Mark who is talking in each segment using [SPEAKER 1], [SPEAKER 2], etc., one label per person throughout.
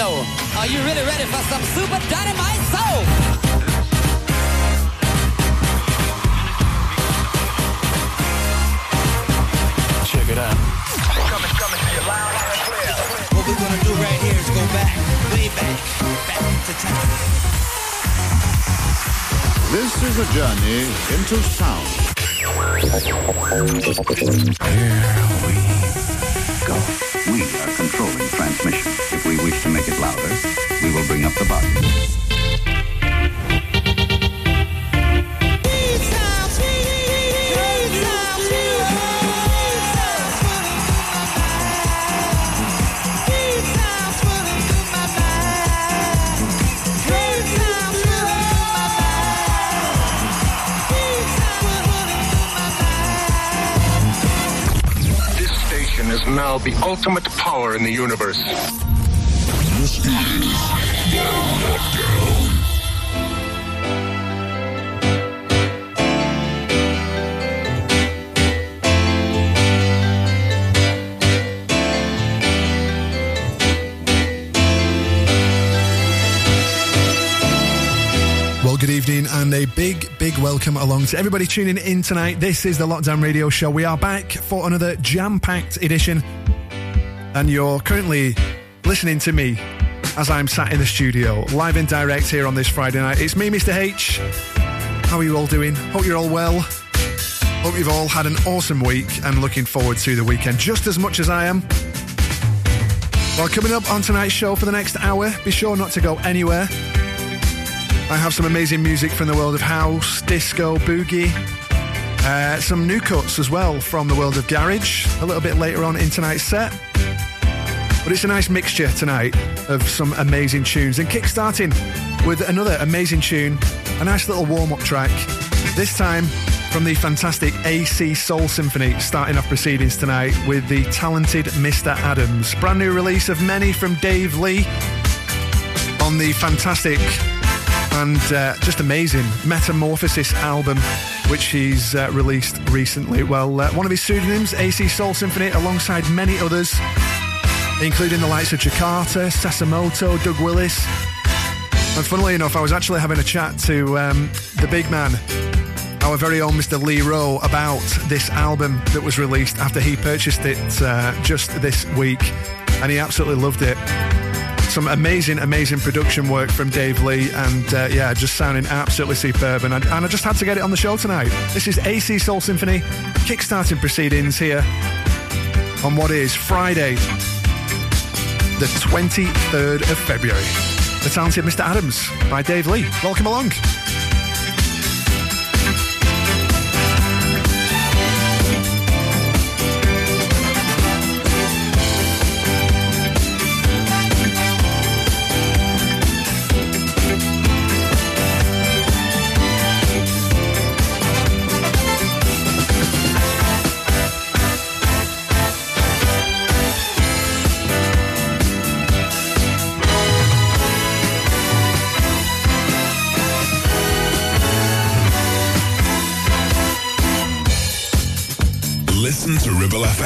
[SPEAKER 1] know. Are you really ready for some super dynamite soul?
[SPEAKER 2] Check it out.
[SPEAKER 3] Coming, coming to you loud and clear.
[SPEAKER 1] What we're gonna do right here is go back, way back, back to time.
[SPEAKER 4] This is a journey into sound.
[SPEAKER 5] Here we Go. We are controlling transmission. We wish to make it louder, we will bring up the volume.
[SPEAKER 3] This station is now the ultimate power in the universe.
[SPEAKER 6] Well, good evening and a big, big welcome along to everybody tuning in tonight. This is the Lockdown Radio Show. We are back for another jam packed edition, and you're currently listening to me as I'm sat in the studio, live and direct here on this Friday night. It's me, Mr. H. How are you all doing? Hope you're all well. Hope you've all had an awesome week and looking forward to the weekend just as much as I am. Well, coming up on tonight's show for the next hour, be sure not to go anywhere. I have some amazing music from the world of house, disco, boogie, uh, some new cuts as well from the world of garage a little bit later on in tonight's set. But it's a nice mixture tonight of some amazing tunes and kick-starting with another amazing tune, a nice little warm-up track. This time from the fantastic AC Soul Symphony, starting off proceedings tonight with the talented Mr. Adams. Brand new release of many from Dave Lee on the fantastic and uh, just amazing Metamorphosis album, which he's uh, released recently. Well, uh, one of his pseudonyms, AC Soul Symphony, alongside many others, including the likes of Jakatta, Sessomatto, Doug Willis. And funnily enough, I was actually having a chat to um, the big man, our very own Mr. Lee Rowe, about this album that was released after he purchased it uh, just this week, and he absolutely loved it some amazing, amazing production work from Dave Lee, and uh, yeah, just sounding absolutely superb. And I, and I just had to get it on the show tonight. This is AC Soul Symphony, kickstarting proceedings here on what is Friday, the 23rd of February. The talented Mr. Adams by Dave Lee. Welcome along.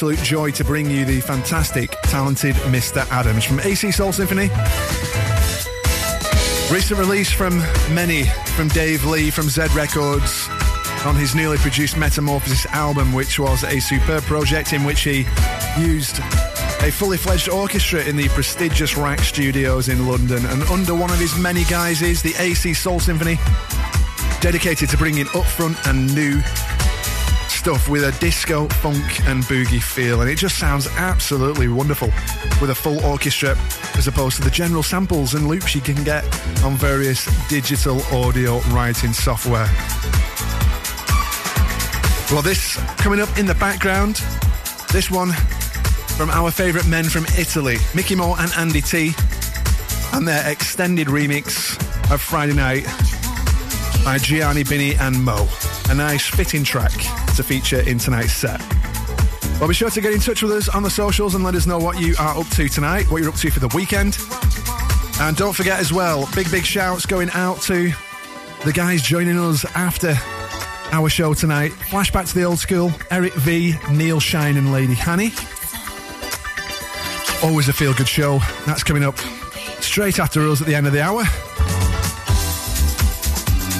[SPEAKER 6] absolute joy to bring you the fantastic, talented Mr. Adams from AC Soul Symphony. Recent release from many, from Dave Lee from Z Records on his newly produced Metamorphosis album, which was a superb project in which he used a fully fledged orchestra in the prestigious RAK Studios in London. And under one of his many guises, the AC Soul Symphony, dedicated to bringing upfront and new stuff with a disco, funk, and boogie feel. And it just sounds absolutely wonderful with a full orchestra as opposed to the general samples and loops you can get on various digital audio writing software. Well, this coming up in the background, this one from our favourite men from Italy, Micky More and Andy Tee, and their extended remix of Friday Night by Gianni Bini and Mo. A nice fitting track to feature in tonight's set. Well, be sure to get in touch with us on the socials and let us know what you are up to tonight, what you're up to for the weekend. And don't forget as well, big, big shouts going out to the guys joining us after our show tonight. Flashback to the old school Eric V, Neil Shine, and Lady Hanny. Always a feel good show. That's coming up straight after us at the end of the hour.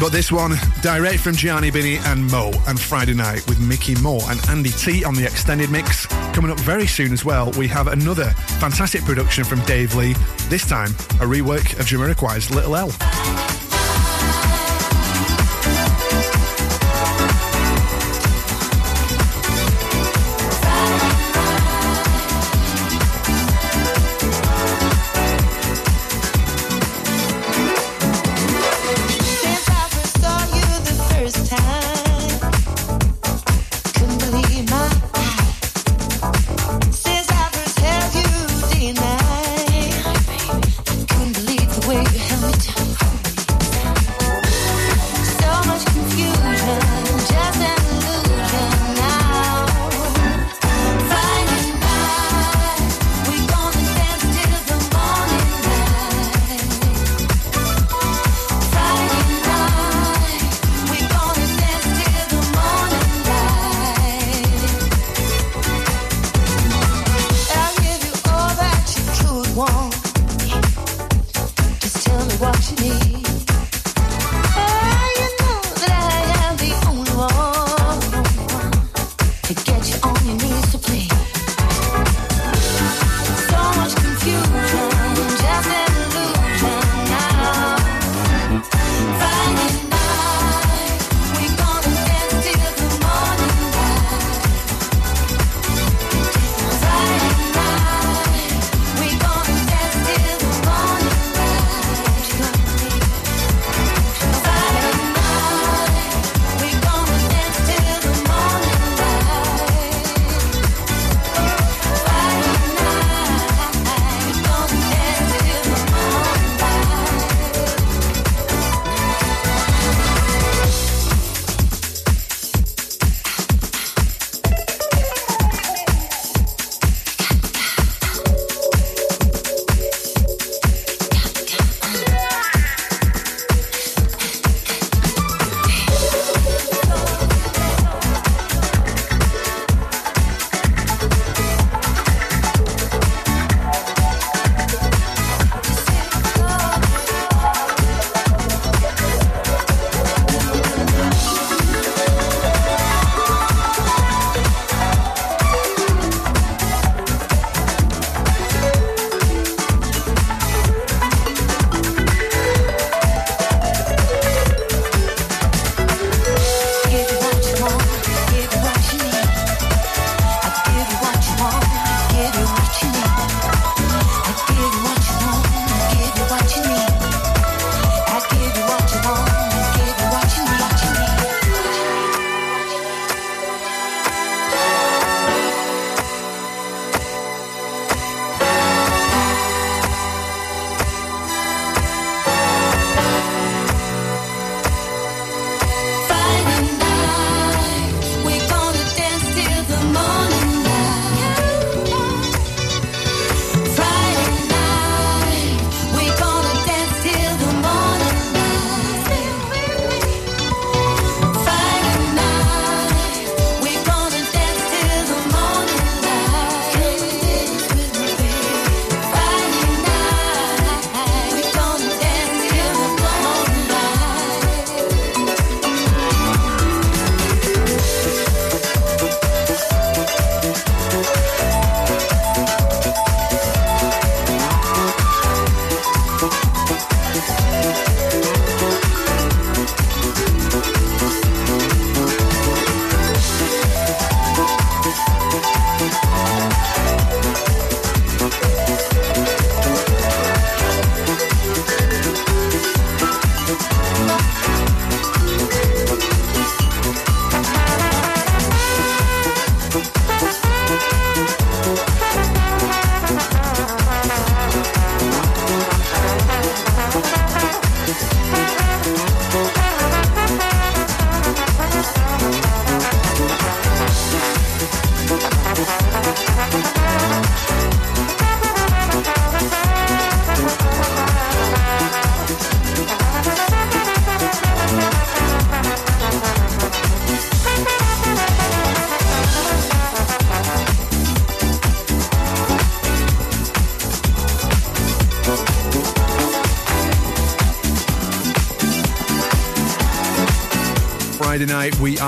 [SPEAKER 6] But this one, direct from Gianni Bini and Mo, and Friday night with Micky More and Andy Tee on the extended mix. Coming up very soon as well, we have another fantastic production from Dave Lee, this time a rework of Jamiroquai's Little L.
[SPEAKER 7] to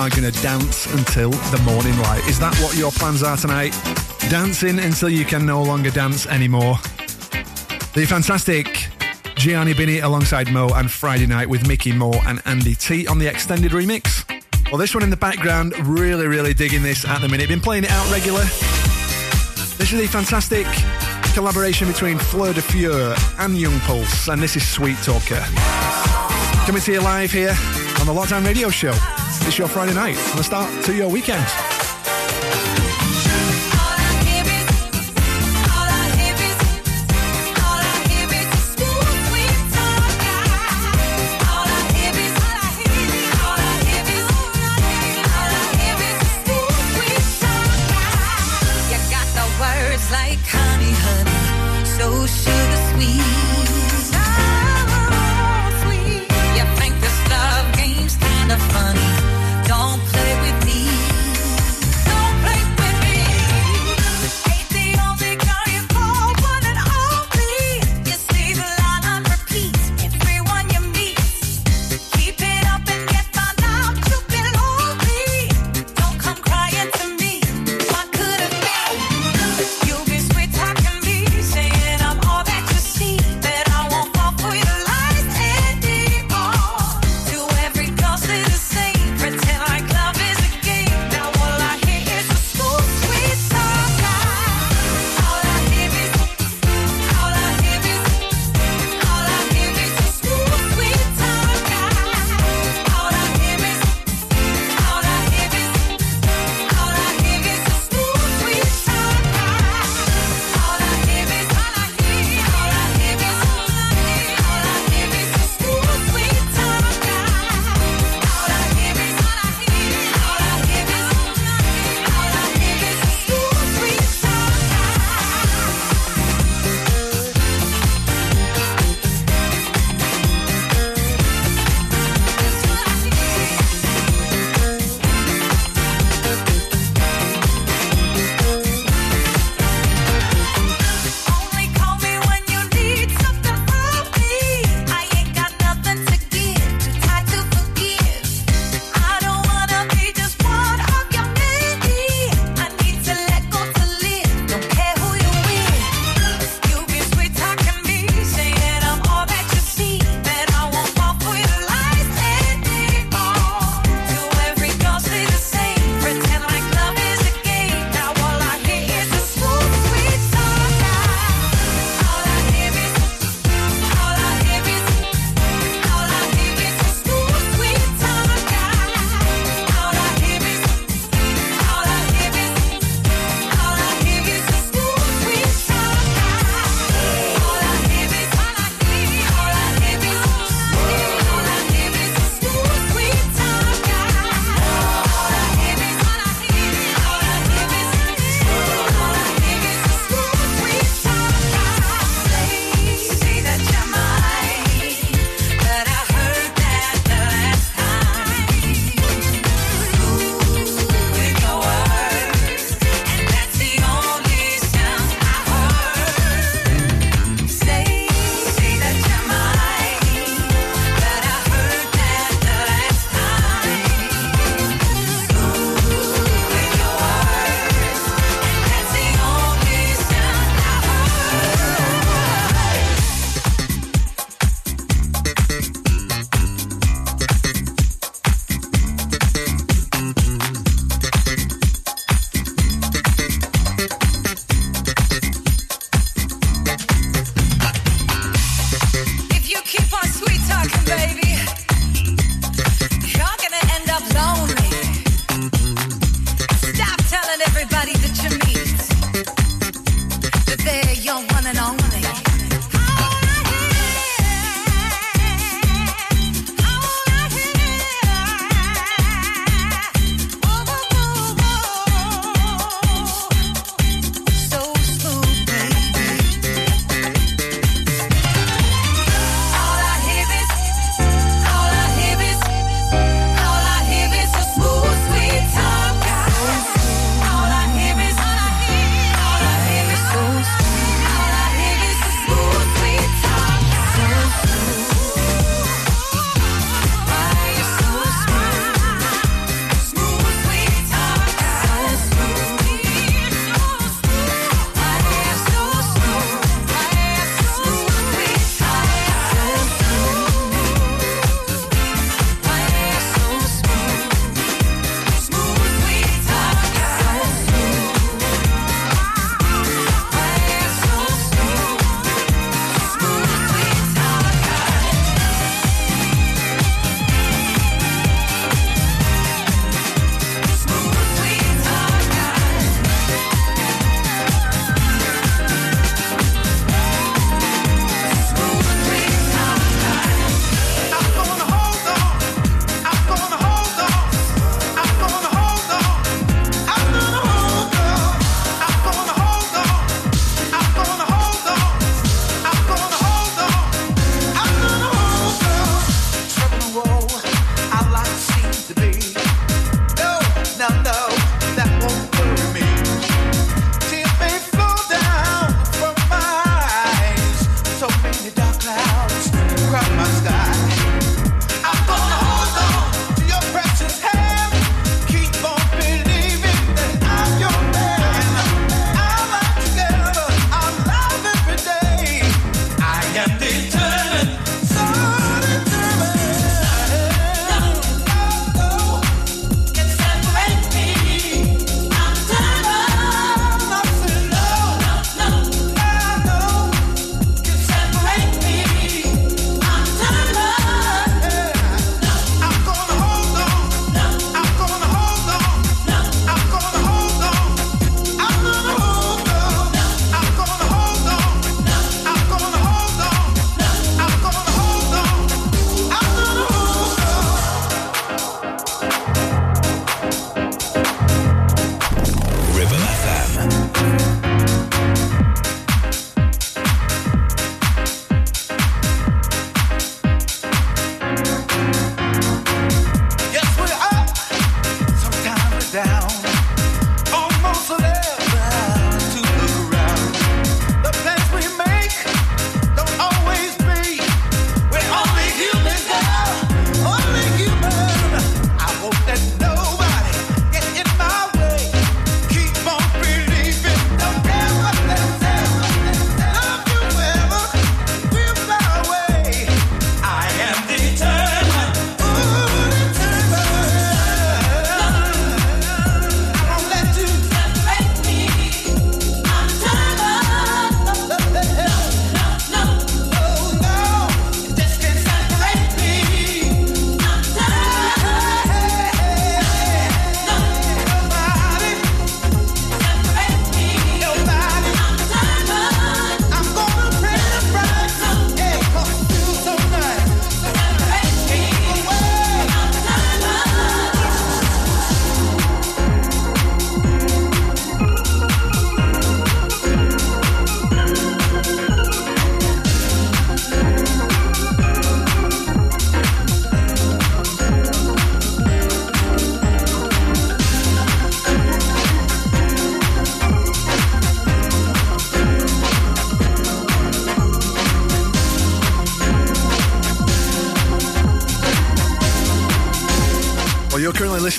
[SPEAKER 6] are going to dance until the morning light. Is that what your plans are tonight? Dancing until you can no longer dance anymore. The fantastic Gianni Bini alongside Mo and Friday night with Micky More and Andy Tee on the extended remix. Well, this one in the background, really, really digging this at the minute. Been playing it out regular. This is a fantastic collaboration between Fleur de Fure and Young Pulse, and this is Sweet Talker. Coming to you live here on the Lockdown Radio Show. It's your Friday night and the start to your weekend.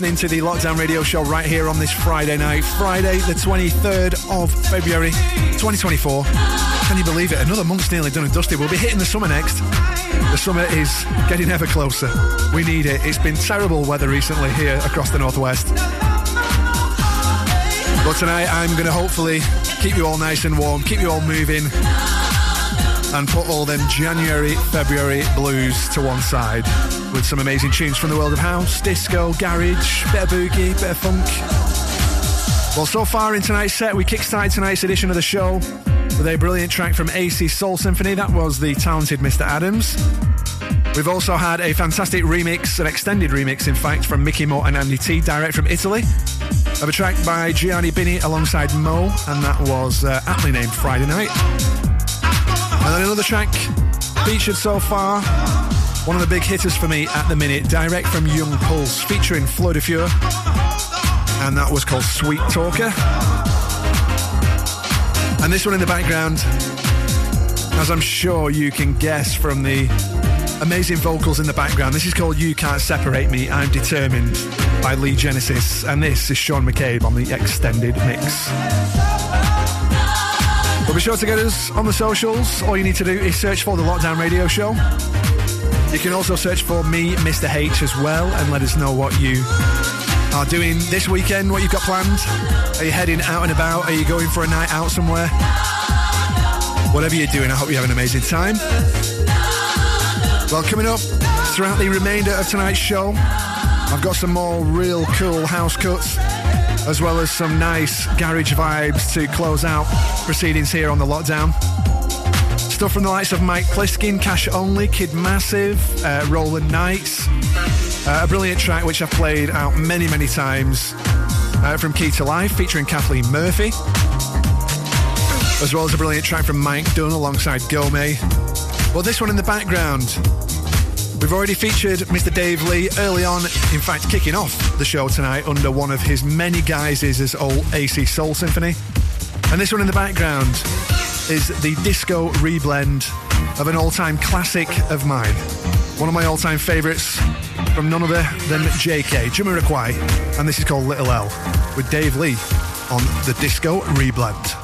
[SPEAKER 6] Listening to the Lockdown Radio Show right here on this Friday night, Friday, the 23rd of February, 2024. Can you believe it? Another month's nearly done and dusty. We'll be hitting the summer next. The summer is getting ever closer. We need it. It's been terrible weather recently here across the northwest. But tonight I'm going to hopefully keep you all nice and warm, keep you all moving, and put all them January, February blues to one side with some amazing tunes from the world of house, disco, garage, bit of boogie, bit of funk. Well, so far in tonight's set, we kickstarted tonight's edition of the show with a brilliant track from AC Soul Symphony. That was the talented Mr. Adams. We've also had a fantastic remix, an extended remix, in fact, from Mickey Mo and Andy Tee, direct from Italy, of a track by Gianni Bini alongside Mo, and that was uh, aptly named Friday Night. And then another track featured so far, one of the big hitters for me at the minute, direct from Young Pulse, featuring Flo de and that was called Sweet Talker. And this one in the background, as I'm sure you can guess from the amazing vocals in the background, this is called You Can't Separate Me, I'm Determined by Lee Genesis, and this is Sean McCabe on the extended mix. But be sure to get us on the socials. All you need to do is search for the Lockdown Radio Show. You can also search for me, Mr. H, as well, and let us know what you are doing this weekend, what you've got planned. Are you heading out and about? Are you going for a night out somewhere? Whatever you're doing, I hope you have an amazing time. Well, coming up throughout the remainder of tonight's show, I've got some more real cool house cuts, as well as some nice garage vibes to close out proceedings here on the lockdown. Stuff from the likes of Mike Pliskin, Cash Only, Kid Massive, uh, Roland Knights. Uh, a brilliant track which I've played out many, many times uh, from Key to Life featuring Kathleen Murphy. As well as a brilliant track from Mike Dunn alongside Gome. Well, this one in the background. We've already featured Mr. Dave Lee early on, in fact, kicking off the show tonight under one of his many guises as old AC Soul Symphony. And this one in the background is the disco reblend of an all time classic of mine. One of my all time favourites from none other than JK, Jamiroquai, and this is called Little L with Dave Lee on the disco reblend.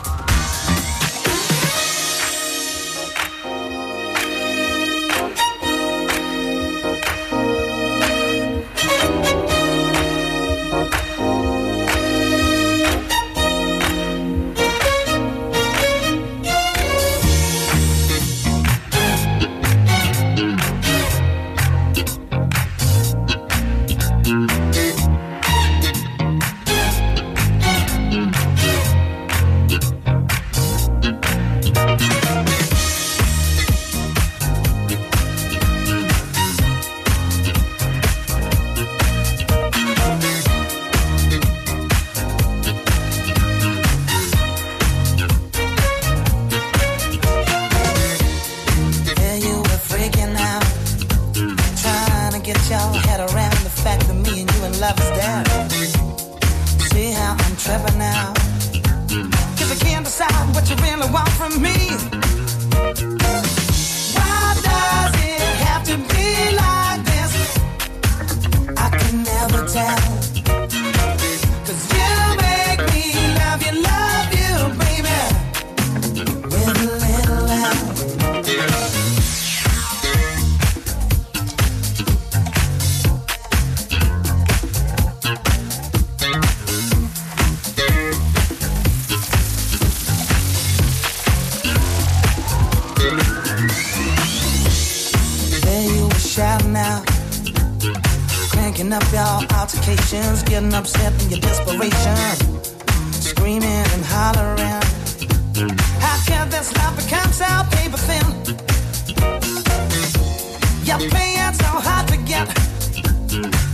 [SPEAKER 8] You're so hard to get.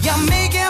[SPEAKER 8] You're making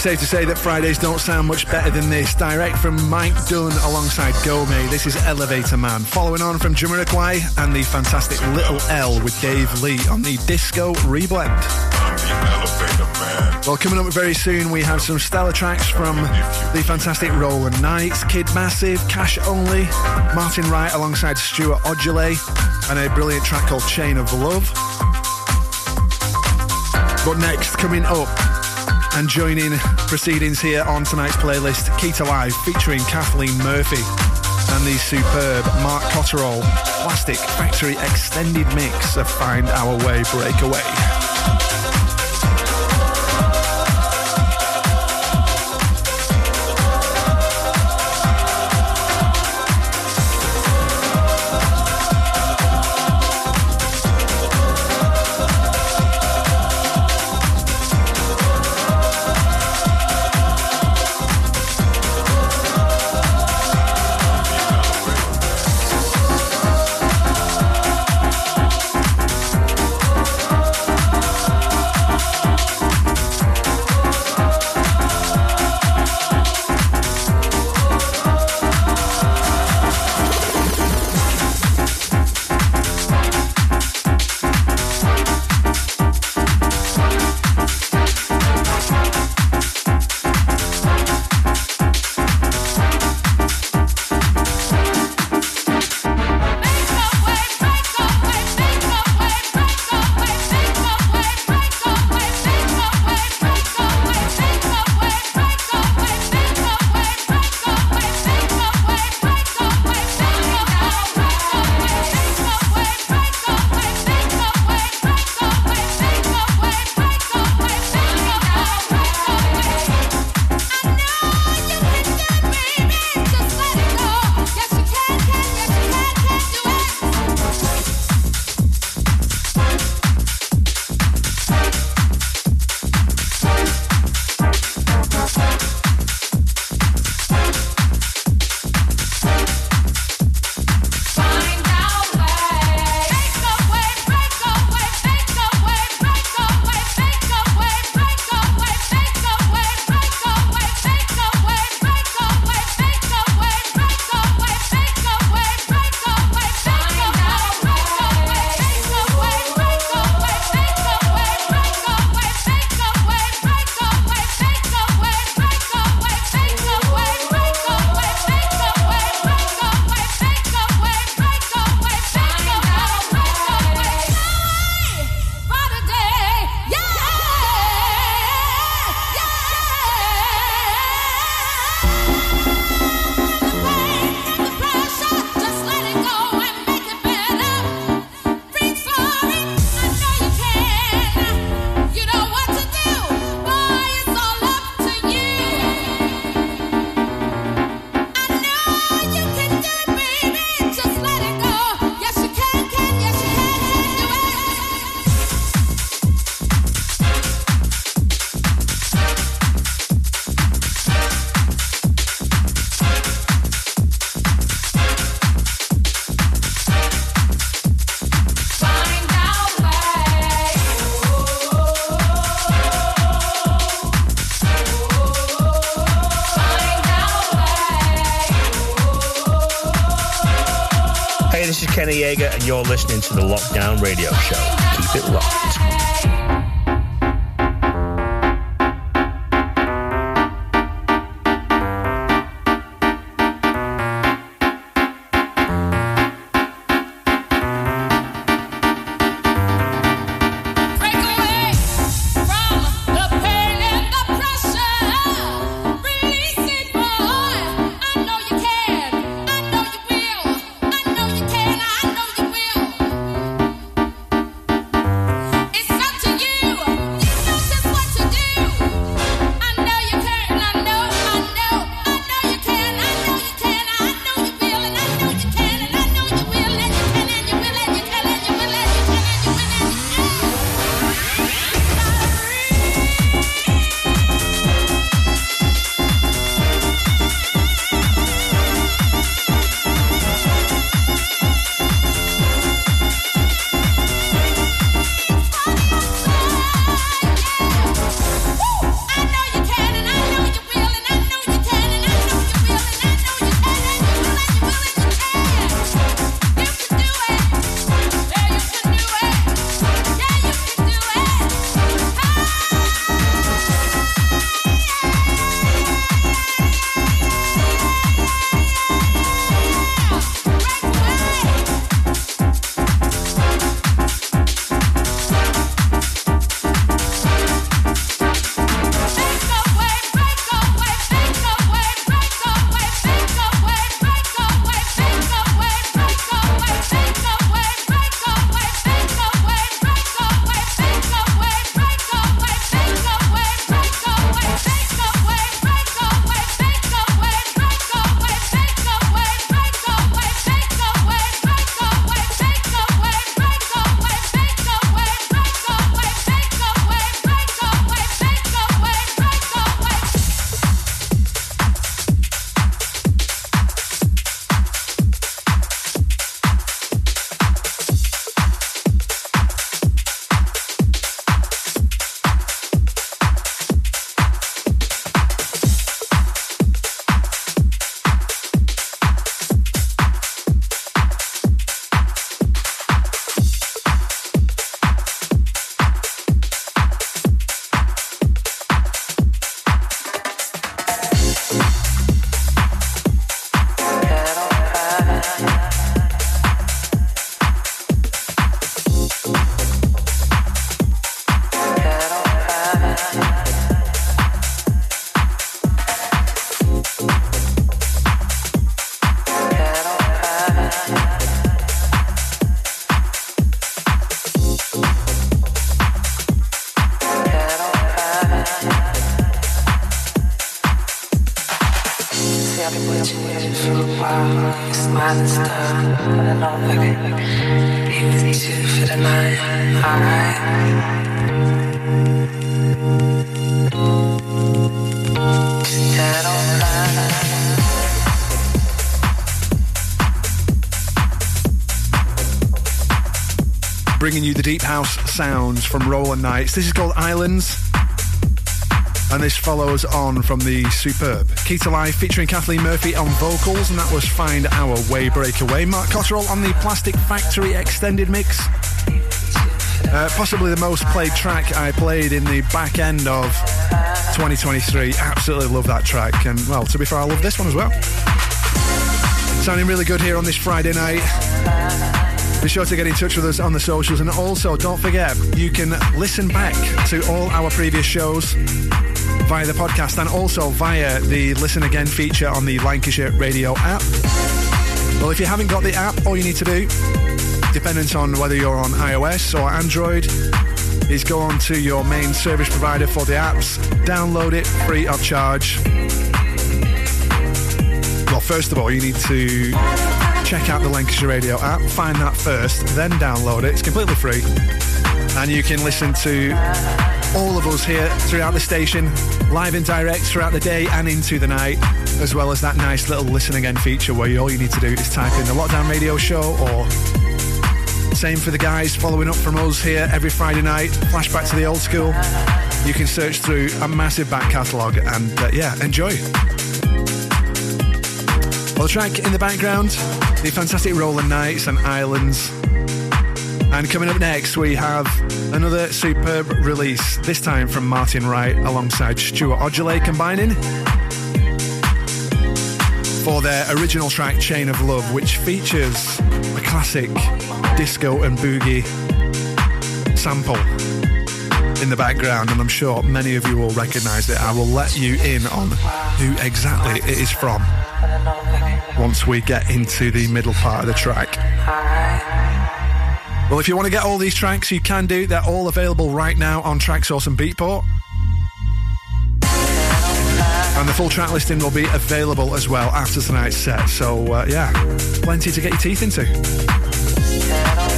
[SPEAKER 9] safe to say that Fridays don't sound much better than this. Direct from Mike Dunn alongside Gome. This is Elevator Man. Following on from Jamiroquai and the fantastic Little L with Dave Lee on the Disco Reblend. Well, coming up very soon, we have some stellar tracks from the fantastic Roland Knights, Kid Massive, Cash Only, Martin Wright alongside Stuart Odulay, and a brilliant track called Chain of Love. But next, coming up and joining proceedings here on tonight's playlist, Keita Live featuring Kathleen Murphy and the superb Mark Cotterall Plastic Factory extended mix of Find Our Way Breakaway.
[SPEAKER 10] Yeager, and you're listening to the Lockdown Radio Show. Keep it locked.
[SPEAKER 6] Sounds from Roland Knights. This is called Islands. And this follows on from the superb Keita Live featuring Kathleen Murphy on vocals, and that was Find Our Way Breakaway. Mark Cotterell on the Plastic Factory extended mix. Uh, possibly the most played track I played in the back end of 2023. Absolutely love that track, and well, to be fair, I love this one as well. Sounding really good here on this Friday night. Be sure to get in touch with us on the socials, and also don't forget you can listen back to all our previous shows via the podcast and also via the Listen Again feature on the Lancashire Radio app. Well, if you haven't got the app, all you need to do, dependent on whether you're on iOS or Android, is go on to your main service provider for the apps, download it free of charge. Well, first of all, you need to check out the Lancashire Radio app, find that first, then download it. It's completely free. And you can listen to all of us here throughout the station, live and direct throughout the day and into the night, as well as that nice little listen again feature where all you need to do is type in the Lockdown Radio Show or same for the guys following up from us here every Friday night, flashback to the old school. You can search through a massive back catalogue and uh, yeah, enjoy. Well, the track in the background, the fantastic Roland Knights and Islands. And coming up next, we have another superb release, this time from Martin Wright alongside Stuart Odulay combining for their original track Chain of Love, which features a classic disco and boogie sample in the background, and I'm sure many of you will recognize it. I will let you in on who exactly it is from once we get into the middle part of the track. Well, if you want to get all these tracks, you can do. They're all available right now on Traxsource and Beatport. And the full track listing will be available as well after tonight's set. So, uh, yeah, plenty to get your teeth into.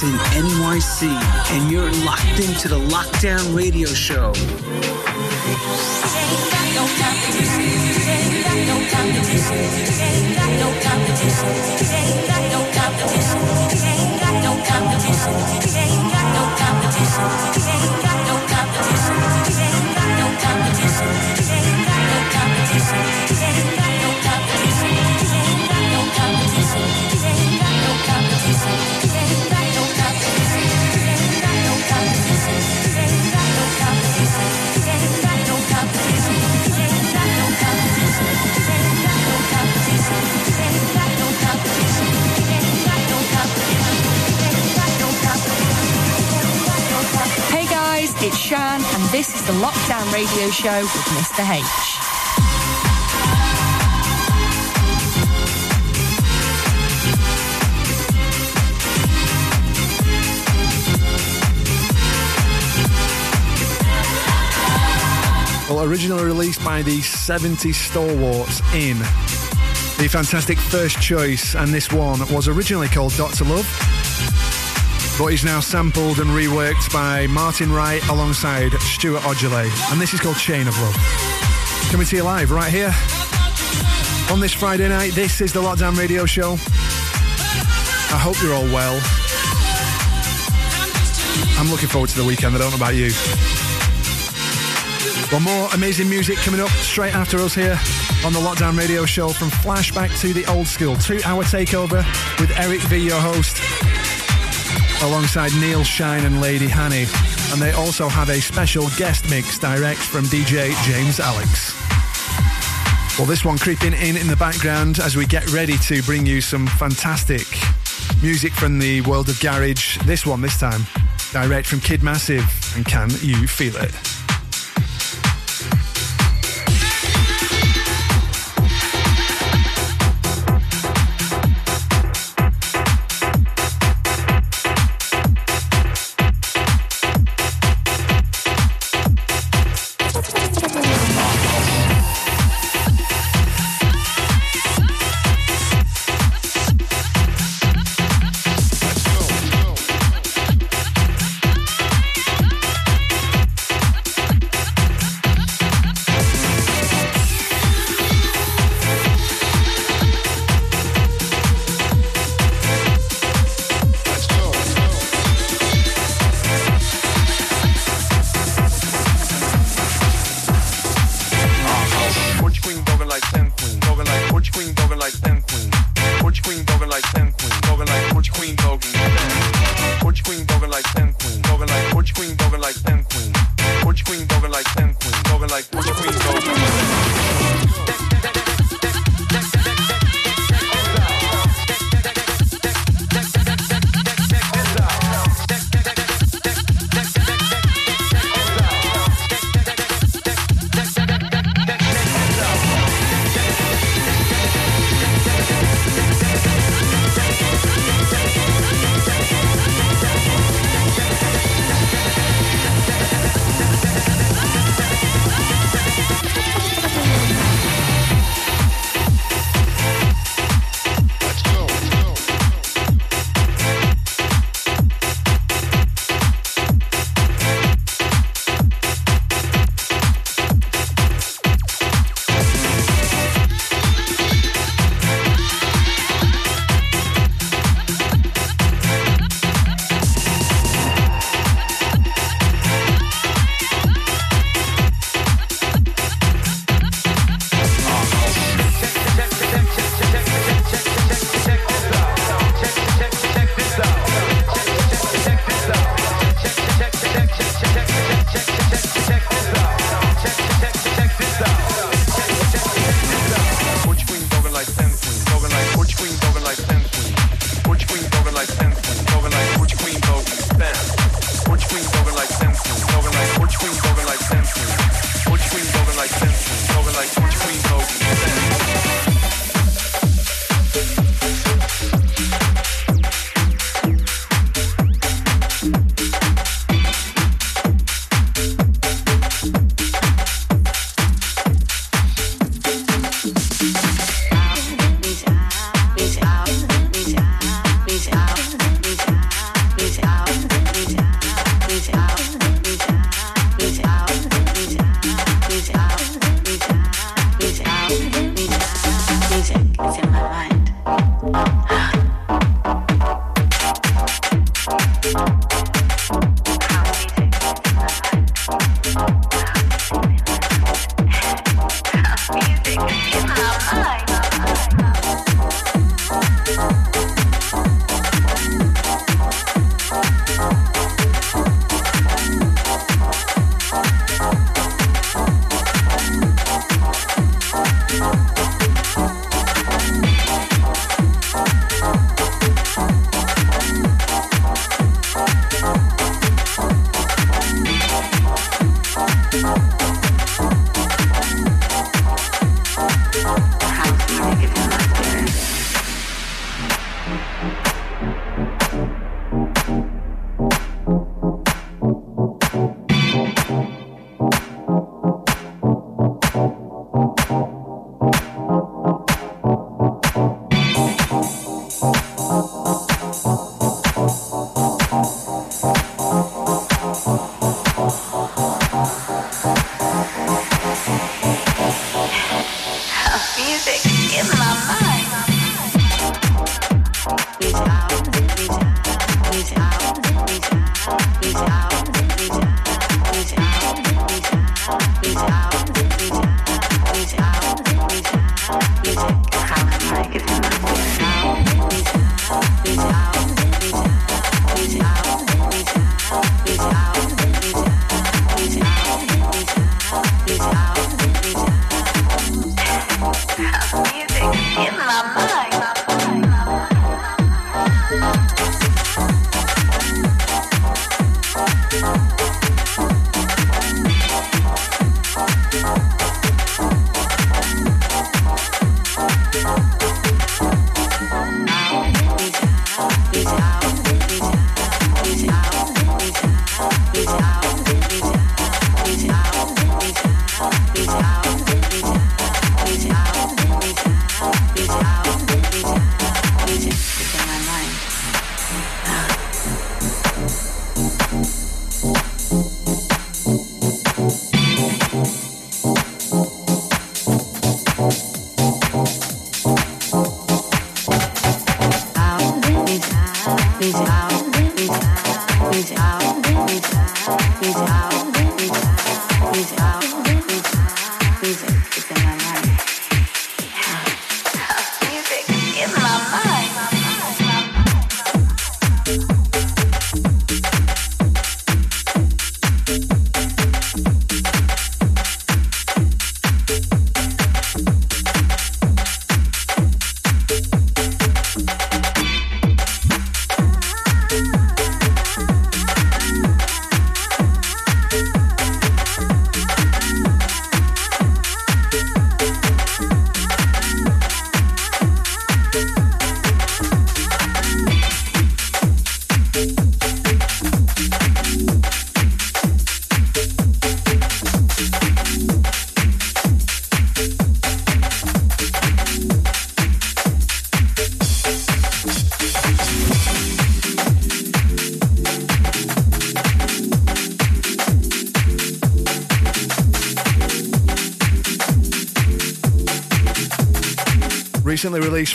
[SPEAKER 11] In NYC, and you're locked into the Lockdown Radio Show.
[SPEAKER 12] The Lockdown Radio Show with Mr. H.
[SPEAKER 6] Well, originally released by the 70 stalwarts in the fantastic first choice, and this one was originally called Doctor Love, but is now sampled and reworked by Martin Wright alongside Stuart Ogilvie, and this is called Chain of Love. Coming to you live right here on this Friday night. This is the Lockdown Radio Show. I hope you're all well. I'm looking forward to the weekend. I don't know about you. Well, more amazing music coming up straight after us here on the Lockdown Radio Show from flashback to the old school. Two hour takeover with Eric V, your host, alongside Neil Shine and Lady Hanny. And they also have a special guest mix direct from DJ James Alex. Well, this one creeping in in the background as we get ready to bring you some fantastic music from the world of garage. This one, this time, direct from Kid Massive and Can You Feel It?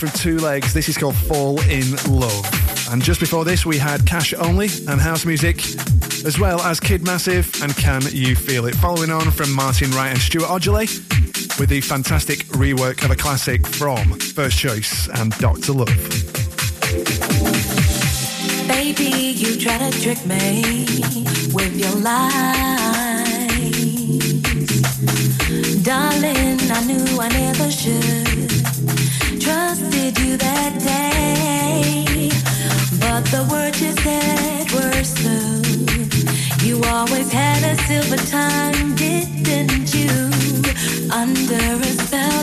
[SPEAKER 6] From Two Legs, this is called Fall in Love. And just before this, we had Cash Only and House Music, as well as Kid Massive and Can You Feel It? Following on from Martin Wright and Stuart Odgeley with the fantastic rework of a classic from First Choice and Dr. Love.
[SPEAKER 7] Baby, you try to trick me with your lies. Darling, I knew I never should. Trusted you that day. But the words you said were smooth. You always had a silver tongue, didn't you? Under a spell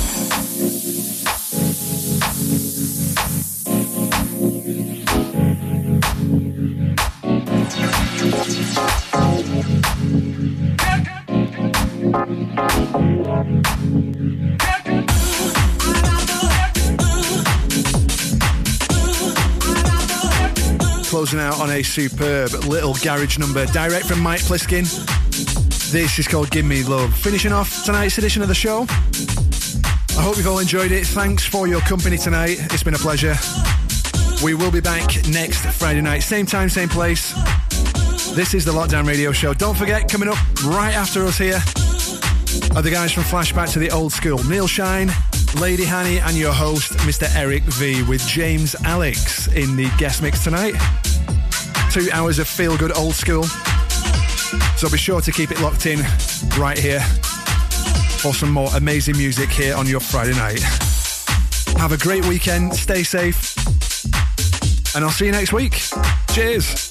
[SPEAKER 6] Closing out on a superb little garage number direct from Mike Pliskin. This is called Give Me Love. Finishing off tonight's edition of the show. I hope you've all enjoyed it. Thanks for your company tonight. It's been a pleasure. We will be back next Friday night, same time, same place. This is the Lockdown Radio Show. Don't forget, coming up right after us here are the guys from Flashback to the Old School Neil Shine, Lady Hanny, and your host, Mr. Eric V, with James Alex in the guest mix tonight. Two hours of feel good old school. So be sure to keep it locked in right here for some more amazing music here on your Friday night. Have a great weekend, stay safe, and I'll see you next week. Cheers.